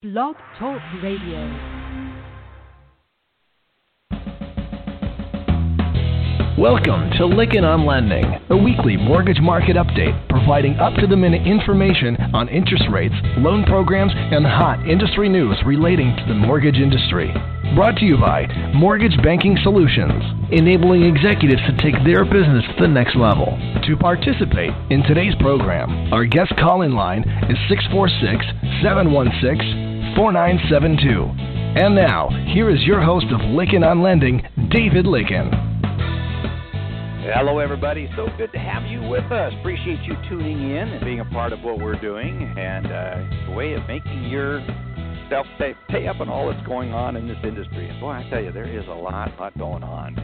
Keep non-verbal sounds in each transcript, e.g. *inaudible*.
Blog Talk Radio. Welcome to Lykken on Lending, a weekly mortgage market update providing up to the minute information on interest rates, loan programs, and hot industry news relating to the mortgage industry. Brought to you by Mortgage Banking Solutions, enabling executives to take their business to the next level. To participate in today's program, our guest call in line is 646 716 4972. And now, here is your host of Lykken on Lending, David Lykken. Hello, everybody. So good to have you with us. Appreciate you tuning in and being a part of what we're doing and uh, a way of making yourself pay, pay up on all that's going on in this industry. And boy, I tell you, there is a lot, lot going on.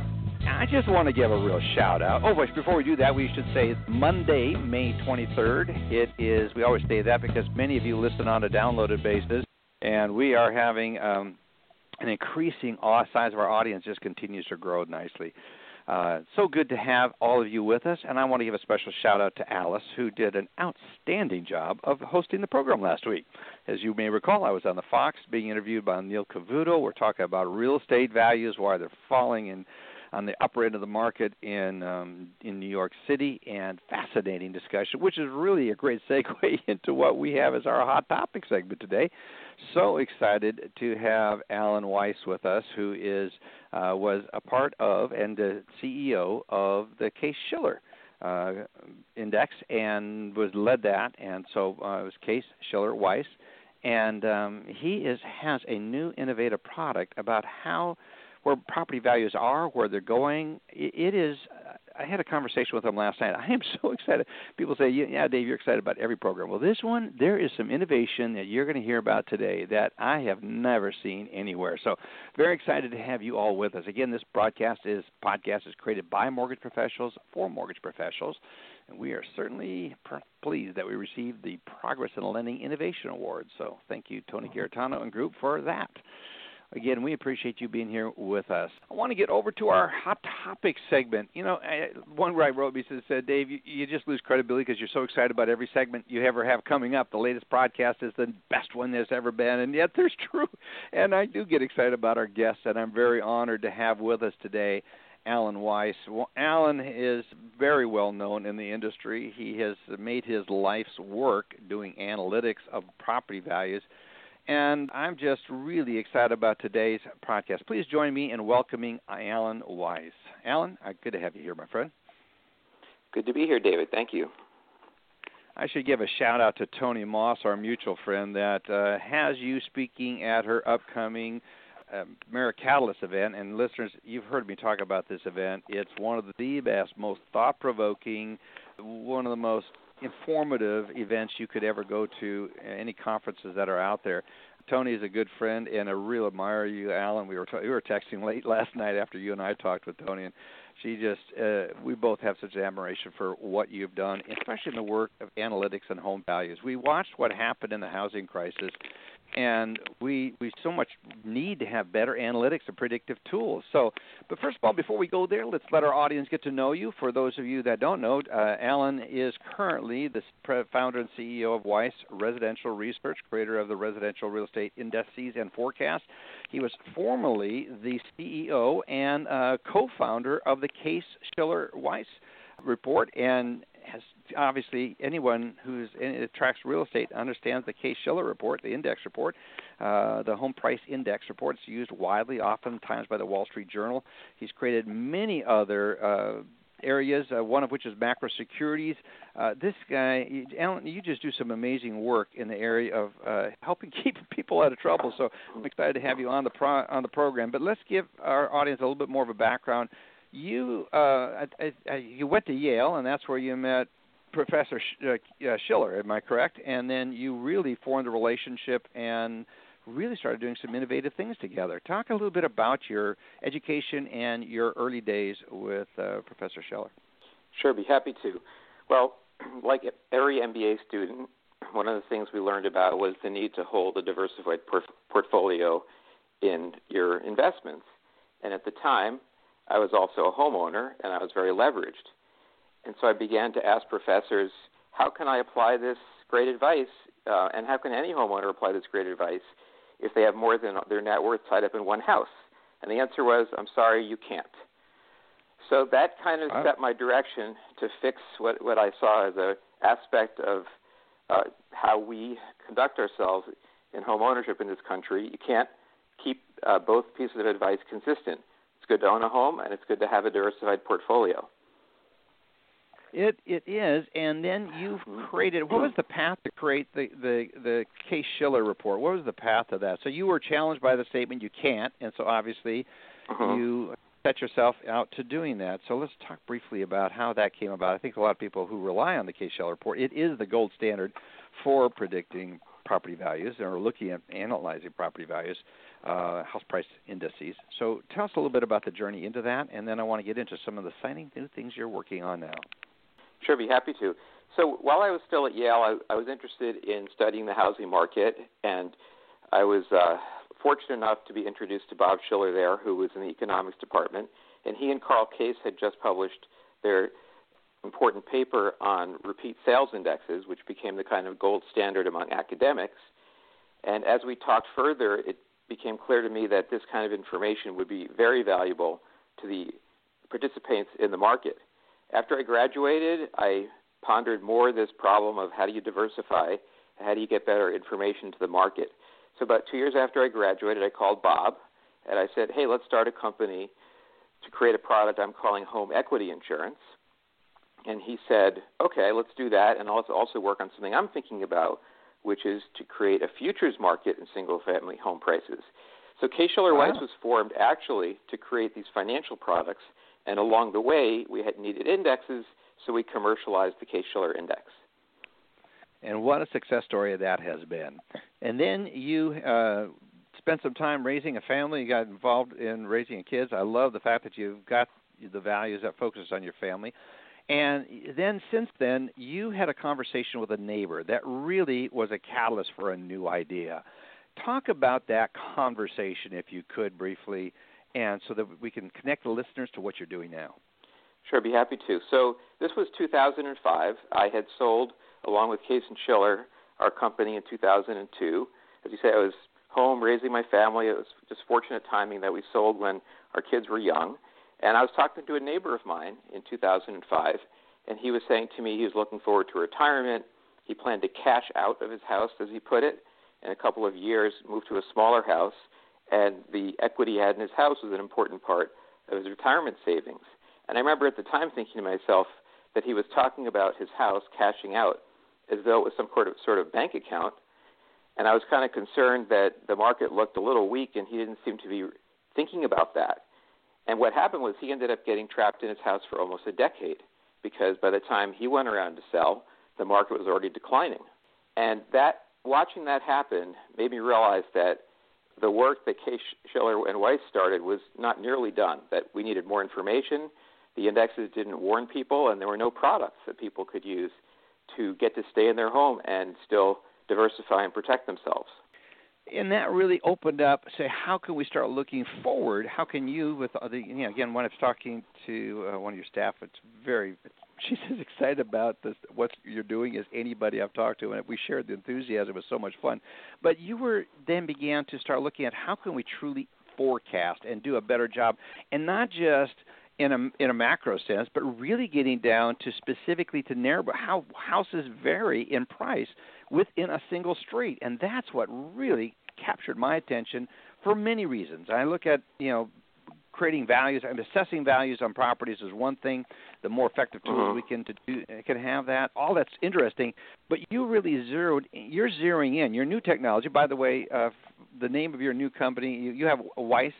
I just want to give a real shout out. Oh, before we do that, we should say it's Monday, May 23rd. It is, we always say that because many of you listen on a downloaded basis, and we are having um, an increasing size of our audience just continues to grow nicely. Uh, so good to have all of you with us, and I want to give a special shout out to Alice, who did an outstanding job of hosting the program last week. As you may recall, I was on the Fox being interviewed by Neil Cavuto. We're talking about real estate values, why they're falling in on the upper end of the market in um, in New York City, and fascinating discussion, which is really a great segue *laughs* into what we have as our hot topic segment today. So excited to have Allan Weiss with us, who is uh, was a part of and the CEO of the Case Shiller. Uh, index and was led that, and so uh, it was Case Shiller Weiss, and um, he is has a new innovative product about how where property values are, where they're going. It is. I had a conversation with them last night. *laughs* I am so excited. People say, "Yeah, Dave, you're excited about every program." Well, this one, there is some innovation that you're going to hear about today that I have never seen anywhere. So, very excited to have you all with us. Again, this broadcast is podcast is created by mortgage professionals for mortgage professionals, and we are certainly pleased that we received the Progress in Lending Innovation Award. So, thank you, Tony Garritano and group, for that. Again, we appreciate you being here with us. I want to get over to our hot topic segment. You know, one guy wrote me said, "Dave, you, you just lose credibility because you're so excited about every segment you ever have coming up. The latest broadcast is the best one there's ever been, and yet there's *laughs* true. And I do get excited about our guests, and I'm very honored to have with us today." Allan Weiss. Well, Allan is very well known in the industry. He has made his life's work doing analytics of property values and I'm just really excited about today's podcast. Please join me in welcoming Allan Weiss. Allan, uh, good to have you here, my friend. Good to be here, David. Thank you. I should give a shout out to Tony Moss, our mutual friend, that uh, has you speaking at her upcoming um, Catalyst event. And listeners, you've heard me talk about this event. It's one of the best, most thought provoking, one of the most informative events you could ever go to, any conferences that are out there. Tony is a good friend and a real admirer you, Allan. We were t- we were texting *laughs* late last night after you and I talked with Tony, and she just uh, we both have such admiration for what you've done, especially in the work of analytics and home values. We watched what happened in the housing crisis and we we so much need to have better analytics and predictive tools. So, but first of all, before we go there, let's let our audience get to know you. For those of you that don't know, uh, Allan is currently the founder and CEO of Weiss Residential Research, creator of the Residential Real Estate Indices and Forecast. He was formerly the CEO and uh, co-founder of the Case Shiller Weiss report and obviously anyone who's in, tracks real estate understands the Case Shiller report, the index report, uh, the home price index report. It's used widely, oftentimes by the Wall Street Journal. He's created many other. Uh, areas, uh, one of which is macro securities. Uh, this guy, Allan, you just do some amazing work in the area of uh, helping *laughs* keep people out of trouble. So I'm excited to have you on the pro- on the program. But let's give our audience a little bit more of a background you uh, you went to Yale, and that's where you met Professor uh, uh, Shiller. Am I correct? And then you really formed a relationship and really started doing some innovative things together. Talk a little bit about your education and your early days with uh, Professor Shiller. Sure, be happy to. Well, *clears throat* like every MBA student, one of the things we learned about was the need to hold a diversified por- portfolio in your investments. And at the time, I was also a homeowner and I was very leveraged. And so I began to ask professors, how can I apply this great advice? Uh, and how can any homeowner apply this great advice if they have more than their net worth tied up in one house? And the answer was, I'm sorry, you can't. So that kind of set my direction to fix what, what I saw as a aspect of uh, how we conduct ourselves in home ownership in this country. You can't keep uh, both pieces of advice consistent. It's good to own a home, and it's good to have a diversified portfolio. It it is, and then you've created. What was the path to create the the the Case Shiller report? What was the path of that? So you were challenged by the statement you can't, and so obviously uh-huh. you set yourself out to doing that. So let's talk briefly about how that came about. I think a lot of people who rely on the Case Shiller report, it is the gold standard for predicting property values or looking at analyzing property values, uh, house price indices. So tell us a little bit about the journey into that, and then I want to get into some of the exciting new things you're working on now. Sure, be happy to. So while I was still at Yale, I, I was interested in studying the housing market, and I was uh, fortunate enough to be introduced to Bob Shiller there, who was in the economics department, and he and Carl Case had just published their important paper on repeat sales indexes, which became the kind of gold standard among academics. And as we talked further, it became clear to me that this kind of information would be very valuable to the participants in the market. After I graduated, I pondered more this problem of how do you diversify, how do you get better information to the market. So about two years after I graduated, I called Bob and I said, "Hey, let's start a company to create a product I'm calling home equity insurance." And he said, "Okay, let's do that, and let's also work on something I'm thinking about, which is to create a futures market in single-family home prices." So Case Shiller Weiss was formed actually to create these financial products and along the way, we had needed indexes, so we commercialized the Case Shiller Index. And what a success story that has been. And then you uh, spent some time raising a family. You got involved in raising kids. I love the fact that you've got the values that focus on your family. And then, since then, you had a conversation with a neighbor that really was a catalyst for a new idea. Talk about that conversation, if you could, briefly, and so that we can connect the listeners to what you're doing now. Sure, I'd be happy to. So this was 2005. I had sold, along with Case and Shiller, our company in 2002. As you say, I was home raising my family. It was just fortunate timing that we sold when our kids were young. And I was talking to a neighbor of mine in 2005, and he was saying to me he was looking forward to retirement. He planned to cash out of his house, as he put it, in a couple of years, move to a smaller house, and the equity he had in his house was an important part of his retirement savings. And I remember at the time thinking to myself that he was talking about his house cashing out as though it was some sort of sort of bank account. And I was kind of concerned that the market looked a little weak and he didn't seem to be thinking about that. And what happened was he ended up getting trapped in his house for almost a decade because by the time he went around to sell, the market was already declining. And that watching that happen made me realize that the work that Case Shiller and Weiss started was not nearly done. That we needed more information. The indexes didn't warn people, and there were no products that people could use to get to stay in their home and still diversify and protect themselves. And that really opened up. Say, how can we start looking forward? How can you, with the you know, again, when I was talking to uh, one of your staff, it's very *laughs* she's as excited about this what you're doing as anybody I've talked to, and we shared the enthusiasm. It was so much fun. But you were then began to start looking at how can we truly forecast and do a better job, and not just in a in a macro sense, but really getting down to specifically to narrow how houses vary in price within a single street, and that's what really captured my attention for many reasons. I look at you know creating values and assessing values on properties is one thing. The more effective tools uh-huh. we can to do can have that. All that's interesting, but you really zeroed. You're zeroing in your new technology. By the way, uh, the name of your new company you, you have Weiss.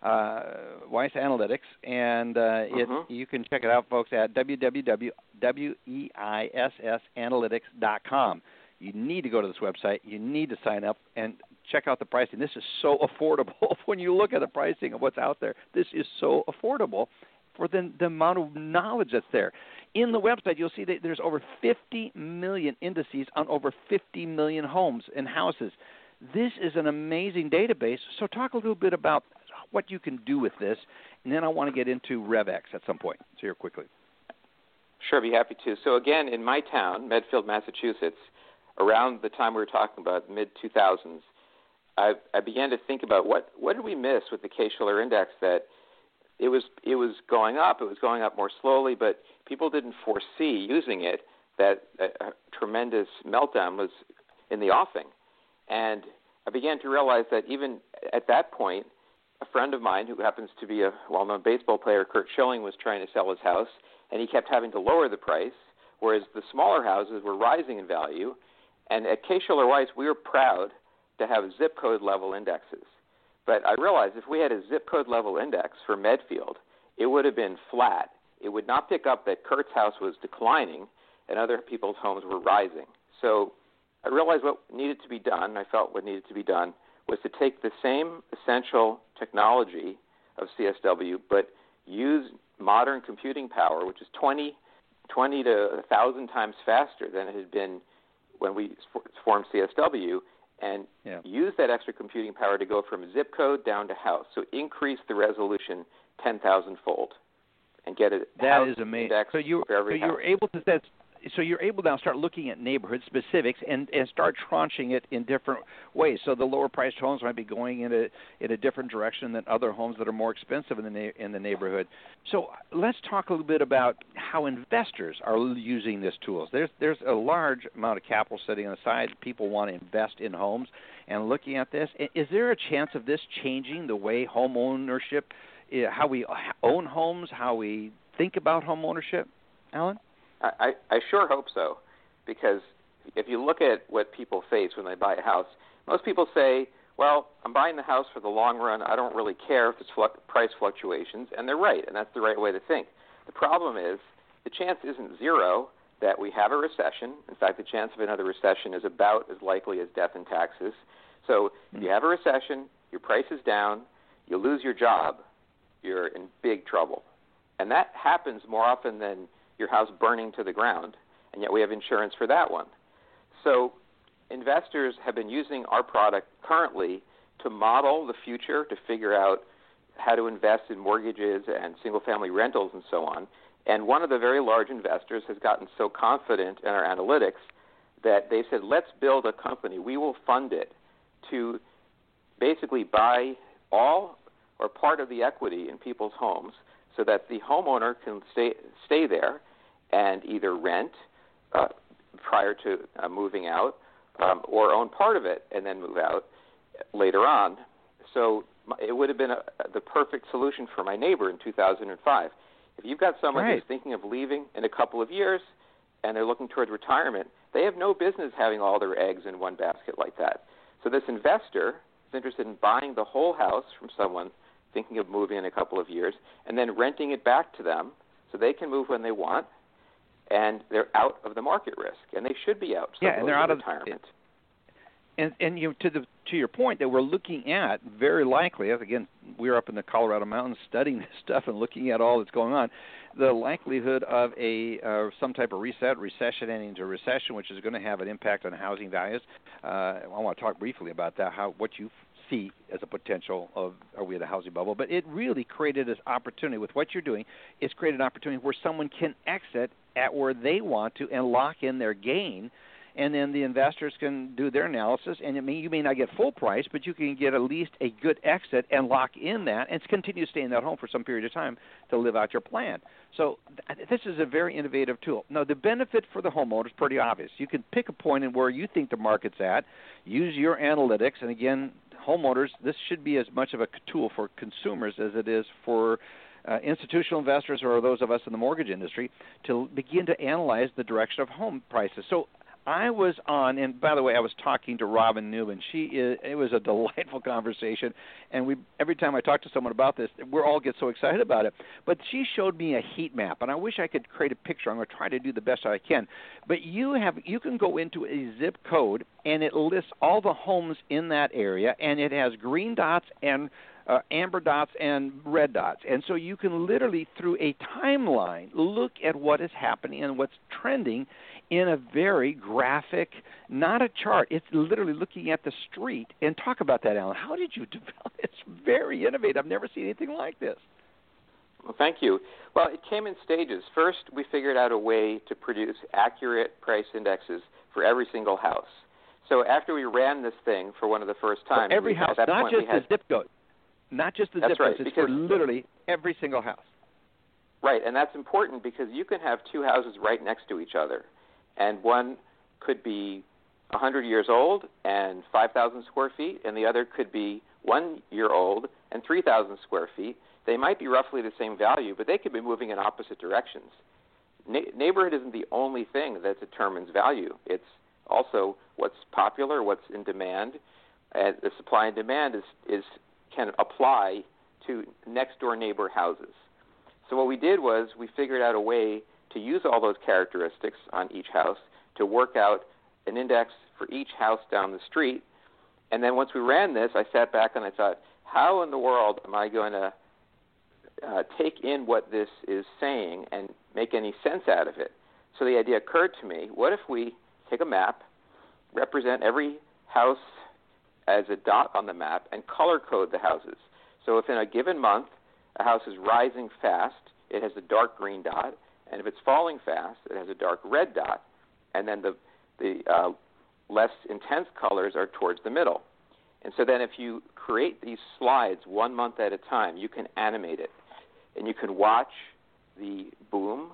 Uh, Weiss Analytics, and uh, uh-huh. it, you can check it out, folks, at www.weissanalytics.com. You need to go to this website. You need to sign up and check out the pricing. This is so *laughs* affordable. *laughs* when you look at the pricing of what's out there, this is so affordable for the, the amount of knowledge that's there. In the website, you'll see that there's over 50 million indices on over 50 million homes and houses. This is an amazing database. So, talk a little bit about what you can do with this, and then I want to get into RevX at some point. So, here quickly. Sure, be happy to. So, again, in my town, Medfield, Massachusetts, around the time we were talking about, mid 2000s, I, I began to think about what what did we miss with the Case-Shiller index that it was it was going up, it was going up more slowly, but people didn't foresee using it that a, a tremendous meltdown was in the offing. And I began to realize that even at that point, a friend of mine who happens to be a well-known baseball player, Curt Schilling, was trying to sell his house, and he kept having to lower the price, whereas the smaller houses were rising in value. And at Case-Shiller Weiss, we were proud to have zip code level indexes. But I realized if we had a zip code level index for Medfield, it would have been flat. It would not pick up that Curt's house was declining and other people's homes were rising. So I realized what needed to be done, I felt what needed to be done, was to take the same essential technology of CSW, but use modern computing power, which is 20, 20 to 1,000 times faster than it had been when we formed CSW, and yeah. use that extra computing power to go from zip code down to house. So increase the resolution 10,000 fold and get it. That is amazing. So you so you're able to set so you're able to now start looking at neighborhood specifics and, and start tranching it in different ways. So the lower priced homes might be going in a in a different direction than other homes that are more expensive in the na- in the neighborhood. So let's talk a little bit about how investors are using these tools. There's there's a large amount of capital sitting on the aside. People want to invest in homes and looking at this. Is there a chance of this changing the way home ownership, how we own homes, how we think about home ownership, Allan? I, I sure hope so, because if you look at what people face when they buy a house, most people say, "Well, I'm buying the house for the long run. I don't really care if it's fl- price fluctuations," and they're right, and that's the right way to think. The problem is the chance isn't zero that we have a recession. In fact, the chance of another recession is about as likely as death and taxes. So, if you have a recession, your price is down, you lose your job, you're in big trouble. And that happens more often than your house burning to the ground, and yet we have insurance for that one. So investors have been using our product currently to model the future, to figure out how to invest in mortgages and single family rentals and so on. And one of the very large investors has gotten so confident in our analytics that they said, let's build a company. We will fund it to basically buy all or part of the equity in people's homes so that the homeowner can stay, stay there and either rent uh, prior to uh, moving out um, or own part of it and then move out later on. So it would have been a, the perfect solution for my neighbor in 2005. If you've got someone right. who's thinking of leaving in a couple of years and they're looking toward retirement, they have no business having all their eggs in one basket like that. So this investor is interested in buying the whole house from someone thinking of moving in a couple of years and then renting it back to them so they can move when they want and they're out of the market risk, and they should be out. yeah, and they're out of retirement. and and you know, to the to your point that we're looking at very likely as again we're up in the Colorado mountains studying *laughs* this stuff and looking at all that's going on the likelihood of a uh, some type of reset recession ending to recession which is going to have an impact on housing values uh, I want to talk briefly about that how what you see as a potential of are we at a housing bubble? But it really created this opportunity with what you're doing it's created an opportunity where someone can exit at where they want to and lock in their gain and then the investors can do their analysis and it may you may not get full price but you can get at least a good exit and lock in that and continue to stay in that home for some period of time to live out your plan. So th- this is a very innovative tool. Now the benefit for the homeowner is pretty obvious. You can pick a point in where you think the market's at use your analytics and again homeowners this should be as much of a tool for consumers as it is for uh, institutional investors or those of us in the mortgage industry to begin to analyze the direction of home prices. So I was on, and by the way, I was talking to Robin Newman. She is, it was a *laughs* delightful conversation, and we every time I talk to someone about this, we all get so excited about it. But she showed me a heat map, and I wish I could create a picture. I'm going to try to do the best I can. But you have you can go into a zip code, and it lists all the homes in that area, and it has green dots and uh, amber dots and red dots. And so you can literally, through a timeline, look at what is happening and what's trending in a very graphic, not a chart. It's literally looking at the street. And talk about that, Allan. How did you *laughs* develop? It's very innovative. I've never seen anything like this. Well, thank you. Well, it came in stages. First, we figured out a way to produce accurate price indexes for every single house. So after we ran this thing for one of the first times, every house, not just had, the zip code, not just the That's zip right. It's for literally every single house. Right, and that's important because you can have two houses right next to each other, and one could be 100 years old and 5,000 square feet, and the other could be one year old and 3,000 square feet. They might be roughly the same value, but they could be moving in opposite directions. Na- neighborhood isn't the only thing that determines value. It's also what's popular, what's in demand, and the supply and demand is, is can apply to next door neighbor houses. So what we did was we figured out a way to use all those characteristics on each house to work out an index for each house down the street. And then once we ran this, I sat back and I thought, how in the world am I going to uh, take in what this is saying and make any sense out of it? So the idea occurred to me: what if we take a map, represent every house as a dot on the map, and color code the houses? So if in a given month a house is rising fast, it has a dark green dot, and if it's falling fast, it has a dark red dot, and then the the uh, less intense colors are towards the middle. And so then if you create these slides one month at a time, you can animate it, and you can watch the boom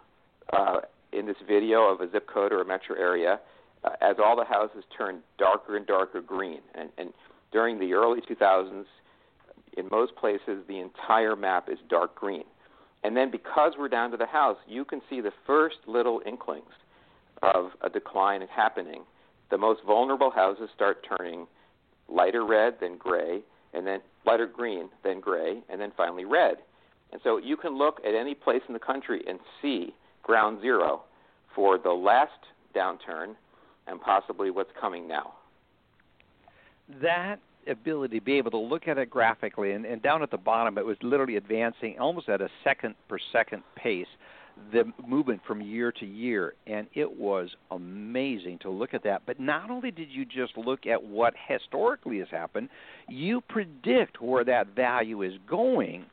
uh, in this video of a zip code or a metro area uh, as all the houses turn darker and darker green. And, and during the early 2000s, in most places, the entire map is dark green. And then because we're down to the house, you can see the first little inklings of a decline happening. The most vulnerable houses start turning lighter red, then gray, and then lighter green, then gray, and then finally red. And so you can look at any place in the country and see ground zero for the last downturn and possibly what's coming now. That ability to be able to look at it graphically, and, and down at the bottom, it was literally advancing almost at a second per second pace the movement from year to year, and it was amazing to look at that. But not only did you just look at what historically has happened, you predict where that value is going.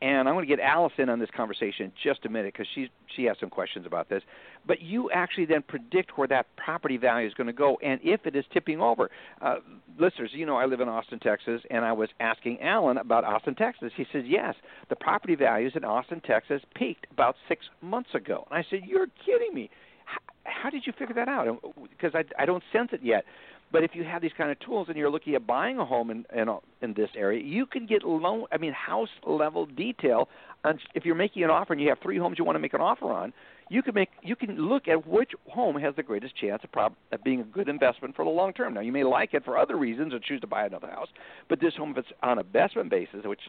And I'm going to get in on this conversation in just a minute because she she has some questions about this. But you actually then predict where that property value is going to go, and if it is tipping over. Uh, listeners, you know I live in Austin, Texas, and I was asking Allan about Austin, Texas. He says yes, the property values in Austin, Texas peaked about six months ago. And I said, you're kidding me. How, how did you figure that out? Because I I don't sense it yet. But if you have these kind of tools and you're looking at buying a home in in, in this area, you can get loan. I mean, house level detail. On, if you're making an offer and you have three homes you want to make an offer on, you can make you can look at which home has the greatest chance of, prob- of being a good investment for the long term. Now, you may like it for other reasons or choose to buy another house, but this home, if it's on a investment basis, which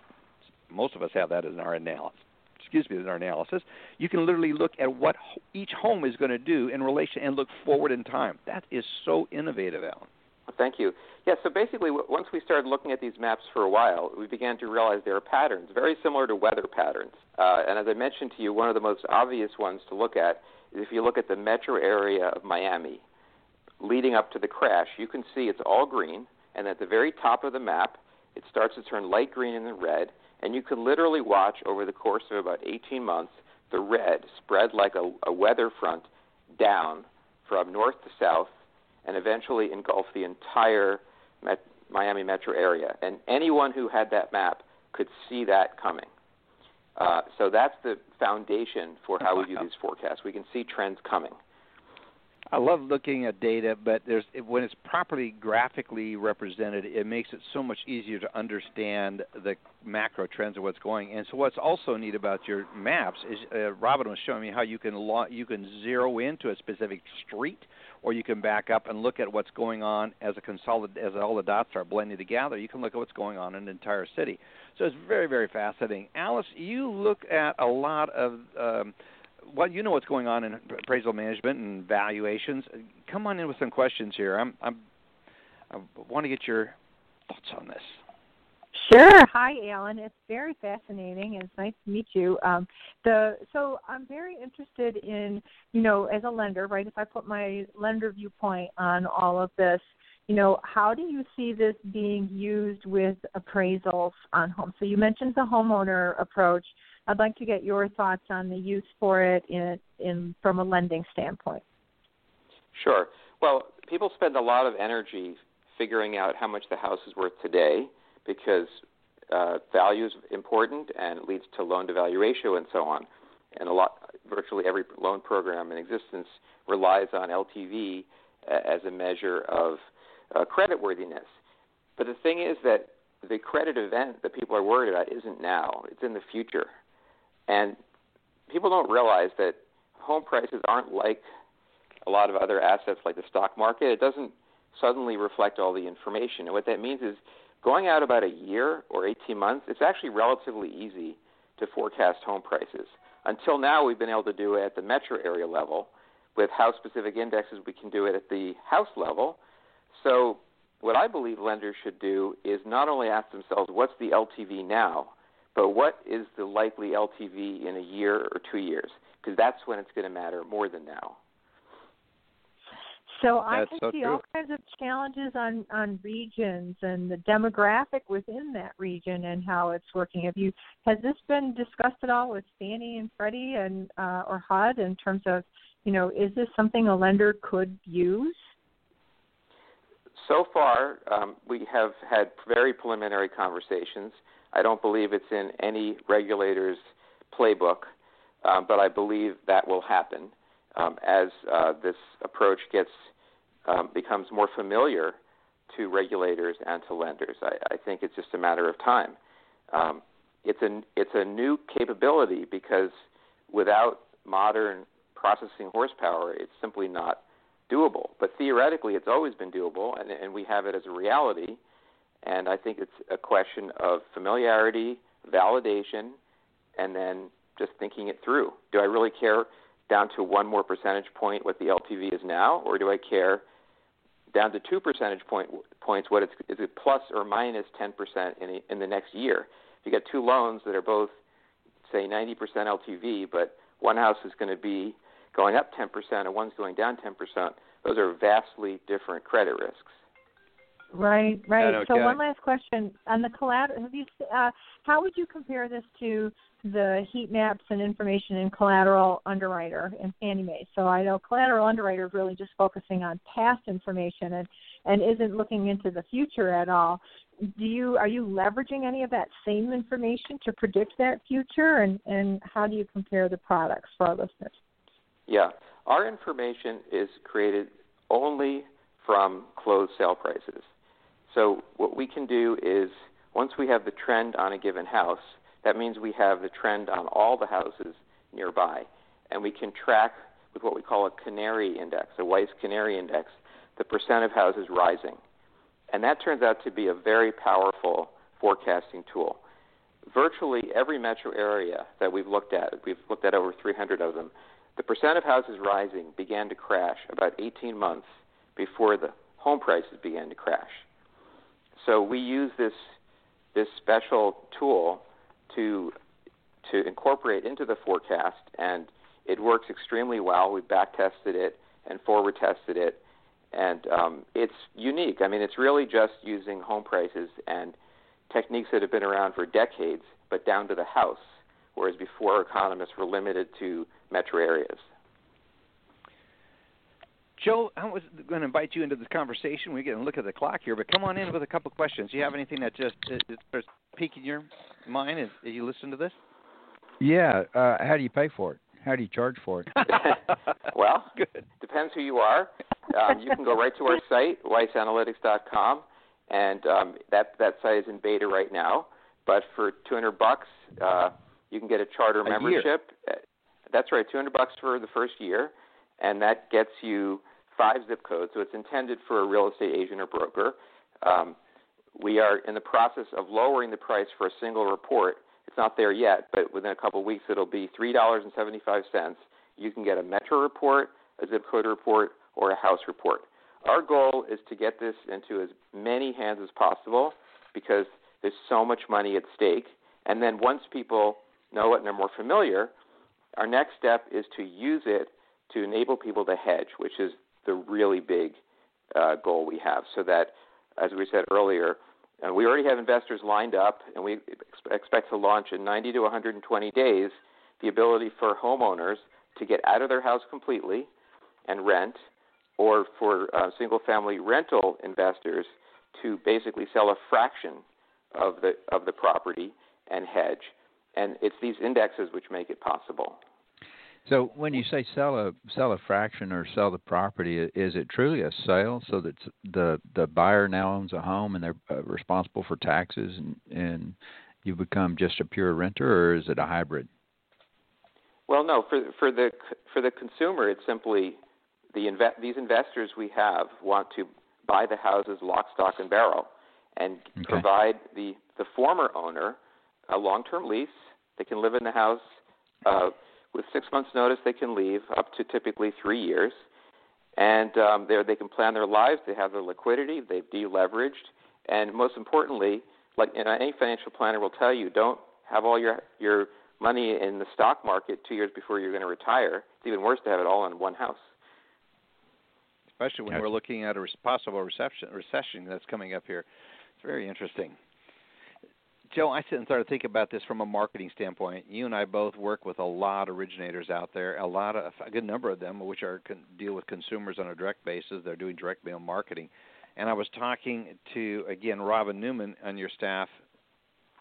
most of us have that in our analysis, excuse me, in our analysis, you can literally look at what each home is going to do in relation and look forward in time. That is so innovative, Allan. Thank you. Yeah, so basically, once we started looking at these maps for a while, we began to realize there are patterns very similar to weather patterns. Uh, and as I mentioned to you, one of the most obvious ones to look at is if you look at the metro area of Miami leading up to the crash, you can see it's all green, and at the very top of the map, it starts to turn light green and then red, and you could literally watch over the course of about 18 months the red spread like a, a weather front down from north to south and eventually engulf the entire Met- Miami metro area. And anyone who had that map could see that coming. Uh, so that's the foundation for how we do *laughs* these forecasts. We can see trends coming. I love looking at data, but there's when it's properly graphically represented, it makes it so much easier to understand the macro trends of what's going. And so, what's also neat about your maps is uh, Robin was showing me how you can lo- you can zero into a specific street, or you can back up and look at what's going on as a consolidate as all the dots are blending together. You can look at what's going on in an entire city. So it's very very fascinating. Alice, you look at a lot of um, well, you know what's going on in appraisal management and valuations. Come on in with some questions here. I'm, I'm I want to get your thoughts on this. Sure. Hi, Allan. It's very fascinating. It's nice to meet you. Um, the so I'm very interested in you know as a lender, right? If I put my lender viewpoint on all of this, you know, how do you see this being used with appraisals on homes? So you mentioned the homeowner approach. I'd like to get your thoughts on the use for it in, in from a lending standpoint. Sure. Well, people spend a lot of energy figuring out how much the house is worth today because uh, value is important and it leads to loan to value ratio and so on. And a lot, virtually every loan program in existence relies on LTV as a measure of uh, credit worthiness. But the thing is that the credit event that people are worried about isn't now; it's in the future. And people don't realize that home prices aren't like a lot of other assets like the stock market. It doesn't suddenly reflect all the information. And what that means is going out about a year or 18 months, it's actually relatively easy to forecast home prices. Until now, we've been able to do it at the metro area level. With house specific indexes, we can do it at the house level. So, what I believe lenders should do is not only ask themselves, what's the LTV now, but what is the likely LTV in a year or two years? Because that's when it's going to matter more than now. So I That's can so see true. all kinds of challenges on on regions and the demographic within that region and how it's working. Have you has this been discussed at all with Fannie and Freddie and uh, or HUD in terms of you know is this something a lender could use? So far, um, we have had very preliminary conversations. I don't believe it's in any regulator's playbook, um, but I believe that will happen um, as uh, this approach gets um, becomes more familiar to regulators and to lenders. I, I think it's just a matter of time. Um, it's a it's a new capability because without modern processing horsepower, it's simply not doable. But theoretically, it's always been doable, and, and we have it as a reality. And I think it's a question of familiarity, validation, and then just thinking it through. Do I really care down to one more percentage point what the LTV is now, or do I care down to two percentage point, points what it's is it plus or minus 10% in, a, in the next year? If you get two loans that are both say 90% LTV, but one house is going to be going up 10% and one's going down 10%, those are vastly different credit risks. Right, right. so one last question on the collateral. Have you? Uh, how would you compare this to the heat maps and information in collateral underwriter and Fannie Mae? So I know collateral underwriter is really just focusing on past information and and isn't looking into the future at all. Do you are you leveraging any of that same information to predict that future? And and how do you compare the products for our listeners? Yeah, our information is created only from closed sale prices. So what we can do is once we have the trend on a given house, that means we have the trend on all the houses nearby, and we can track with what we call a canary index, a Weiss canary index, the percent of houses rising. And that turns out to be a very powerful forecasting tool. Virtually every metro area that we've looked at, we've looked at over 300 of them, the percent of houses rising began to crash about 18 months before the home prices began to crash. So we use this this special tool to to incorporate into the forecast, and it works extremely well. We back tested it and forward tested it, and um, it's unique. I mean, it's really just using home prices and techniques that have been around for decades, but down to the house. Whereas before, economists were limited to metro areas. Joe, I was going to invite you into this conversation. We're going to look at the clock here, but come on in with a couple of questions. Do you have anything that just is, is piquing your mind as, as you listen to this? Yeah. Uh, how do you pay for it? How do you charge for it? *laughs* *laughs* well, Good. depends who you are. Um, you can go right to our *laughs* site, weissanalytics.com, and um, that that site is in beta right now. But for 200 bucks, uh, you can get a charter A year. membership. Uh, That's right, 200 bucks for the first year, and that gets you five zip codes. So it's intended for a real estate agent or broker. Um, we are in the process of lowering the price for a single report. It's not there yet, but within a couple of weeks it'll be three dollars and seventy-five cents. You can get a metro report, a zip code report, or a house report. Our goal is to get this into as many hands as possible because there's so much money at stake. And then once people know it and they're more familiar, our next step is to use it to enable people to hedge, which is the really big uh, goal we have. So that, as we said earlier, uh, we already have investors lined up, and we ex- expect to launch in 90 to 120 days the ability for homeowners to get out of their house completely and rent, or for uh, single family rental investors to basically sell a fraction of the of the property and hedge. And it's these indexes which make it possible. So when you say sell a sell a fraction or sell the property, is it truly a sale so that the the buyer now owns a home and they're uh, responsible for taxes and and you become just a pure renter, or is it a hybrid? Well, no. For for the for the consumer, it's simply the inve- these investors we have want to buy the houses lock, stock, and barrel, and okay. provide the the former owner a long-term lease. They can live in the house uh, with six months' notice. They can leave up to typically three years, and um, they can plan their lives. They have their liquidity. They've deleveraged, and most importantly, like you know, any financial planner will tell you, don't have all your your money in the stock market two years before you're going to retire. It's even worse to have it all in one house. Especially when we're looking at a possible recession recession that's coming up here. It's very interesting. Joe, I sit and start to think about this from a marketing standpoint. You and I both work with a lot of originators out there, a lot of a good number of them, which are deal with consumers on a direct basis. They're doing direct mail marketing, and I was talking to again Robin Newman on your staff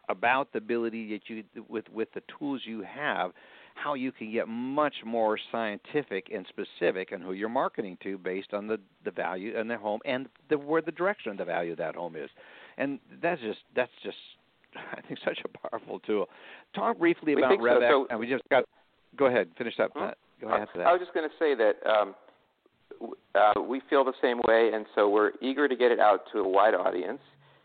about the ability that you with with the tools you have how you can get much more scientific and specific on who you're marketing to based on the the value in the home and the where the direction of the value of that home is and that's just that's just *laughs* I think such a powerful tool. Talk briefly we about RevX, so. and we just got. Go ahead, finish up. Hmm? Go ahead. I was just going to say that um, uh, we feel the same way, and so we're eager to get it out to a wide audience.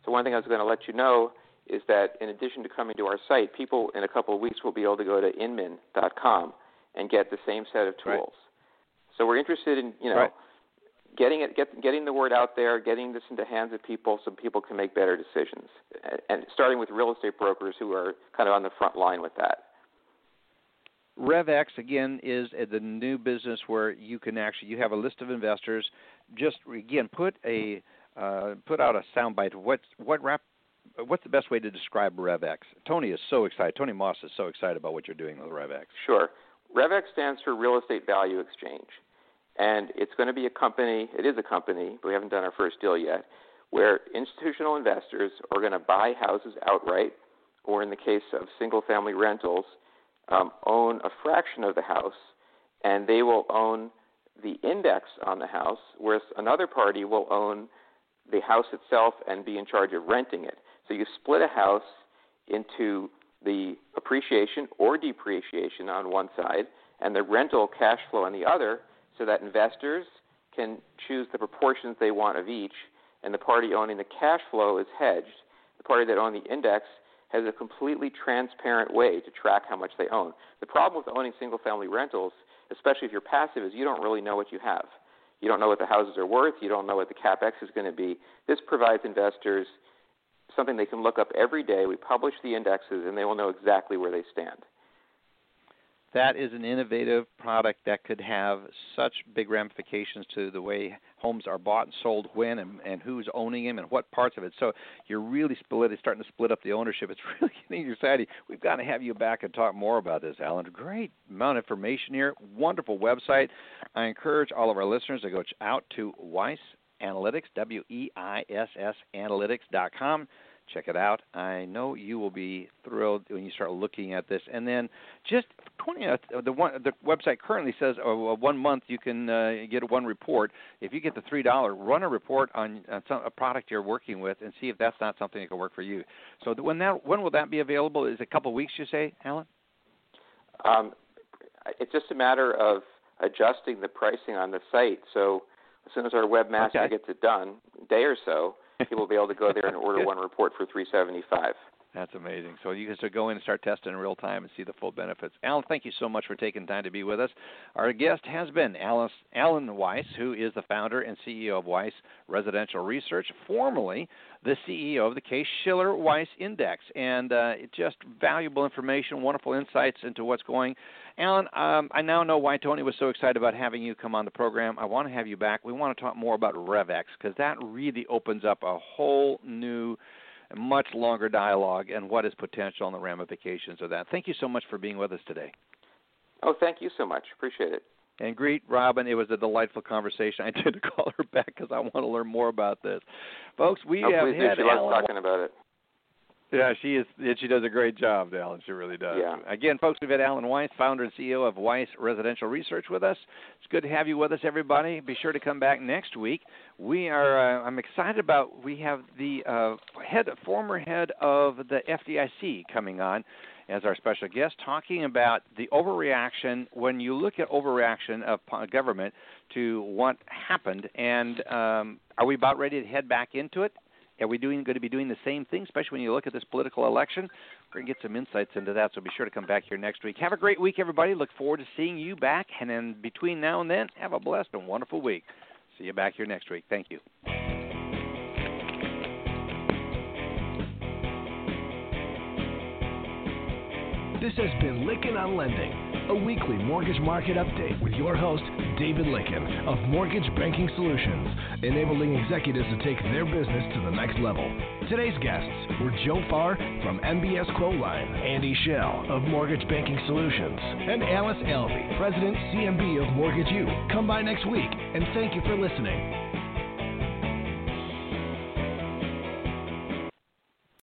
So one thing I was going to let you know is that in addition to coming to our site, people in a couple of weeks will be able to go to inman.com and get the same set of tools. Right. So we're interested in you know right. Getting it, get, getting the word out there, getting this into hands of people so people can make better decisions, and starting with real estate brokers who are kind of on the front line with that. RevX again is the new business where you can actually you have a list of investors. Just again put a uh, put out a soundbite. What what rap, what's the best way to describe RevX? Tony is so excited. Tony Moss is so excited about what you're doing with RevX. Sure. RevX stands for Real Estate Value Exchange, and it's going to be a company. It is a company, but we haven't done our first deal yet, where institutional investors are going to buy houses outright, or in the case of single-family rentals um, own a fraction of the house, and they will own the index on the house, whereas another party will own the house itself and be in charge of renting it. So you split a house into the appreciation or depreciation on one side and the rental cash flow on the other so that investors can choose the proportions they want of each and the party owning the cash flow is hedged. The party that owns the index has a completely transparent way to track how much they own. The problem with owning single family rentals, especially if you're passive, is you don't really know what you have. You don't know what the houses are worth, you don't know what the capex is going to be. This provides investors something they can look up every day. We publish the indexes and they will know exactly where they stand that is an innovative product that could have such big ramifications to the way homes are bought and sold when and, and who's owning them and what parts of it. So you're really split, it's starting to split up the ownership. It's *laughs* really getting exciting. We've got to have you back and talk more about this, Allan. Great amount of information here. Wonderful website. I encourage all of our listeners to go out to Weiss Analytics, W E I S S Analytics.com check it out. I know you will be thrilled when you start looking at this. And then just 20 uh, the one the website currently says uh, one month you can uh, get one report. If you get the three dollar, run a report on, on some, a product you're working with and see if that's not something that can work for you. So when that when will that be available? Is it a couple of weeks? You say, Allan? Um, it's just a matter of adjusting the pricing on the site. So as soon as our webmaster okay. gets it done, day or so, he will be able to go there and *laughs* order one report for 375. That's amazing. So you can go in and start testing in real time and see the full benefits. Allan, thank you so much for taking time to be with us. Our guest has been Allan, Allan Weiss, who is the founder and CEO of Weiss Residential Research, formerly the CEO of the Case Shiller Weiss Index, and uh, just valuable information, wonderful insights into what's going. Allan, um, I now know why Tony was so excited about having you come on the program. I want to have you back. We want to talk more about RevX because that really opens up a whole new much longer dialogue and what is potential and the ramifications of that. Thank you so much for being with us today. Oh, thank you so much. Appreciate it. and greet Robin. It was a delightful conversation. I did *laughs* call her back because I want to learn more about this, folks. We oh, have please had do. She Allan talking about it. Yeah, she is. She does a great job, Allan. She really does. Yeah. Again, folks, we've had Allan Weiss, founder and CEO of Weiss Residential Research, with us. It's good to have you with us, everybody. Be sure to come back next week. We are. Uh, I'm excited about. We have the uh, head, former head of the FDIC, coming on as our special guest, talking about the overreaction when you look at overreaction of government to what happened, and um, are we about ready to head back into it? Are we doing going to be doing the same thing, especially when you look at this political election? We're going to get some insights into that, so be sure to come back here next week. Have a great week, everybody. Look forward to seeing you back. And then between now and then, have a blessed and wonderful week. See you back here next week. Thank you. This has been Lykken on Lending a weekly mortgage market update with your host, David Lykken of Mortgage Banking Solutions, enabling executives to take their business to the next level. Today's guests were Joe Farr from MBS Quoteline, Andy Shell of Mortgage Banking Solutions, and Alice Alvey, President CMB of Mortgage U. Come by next week, and thank you for listening.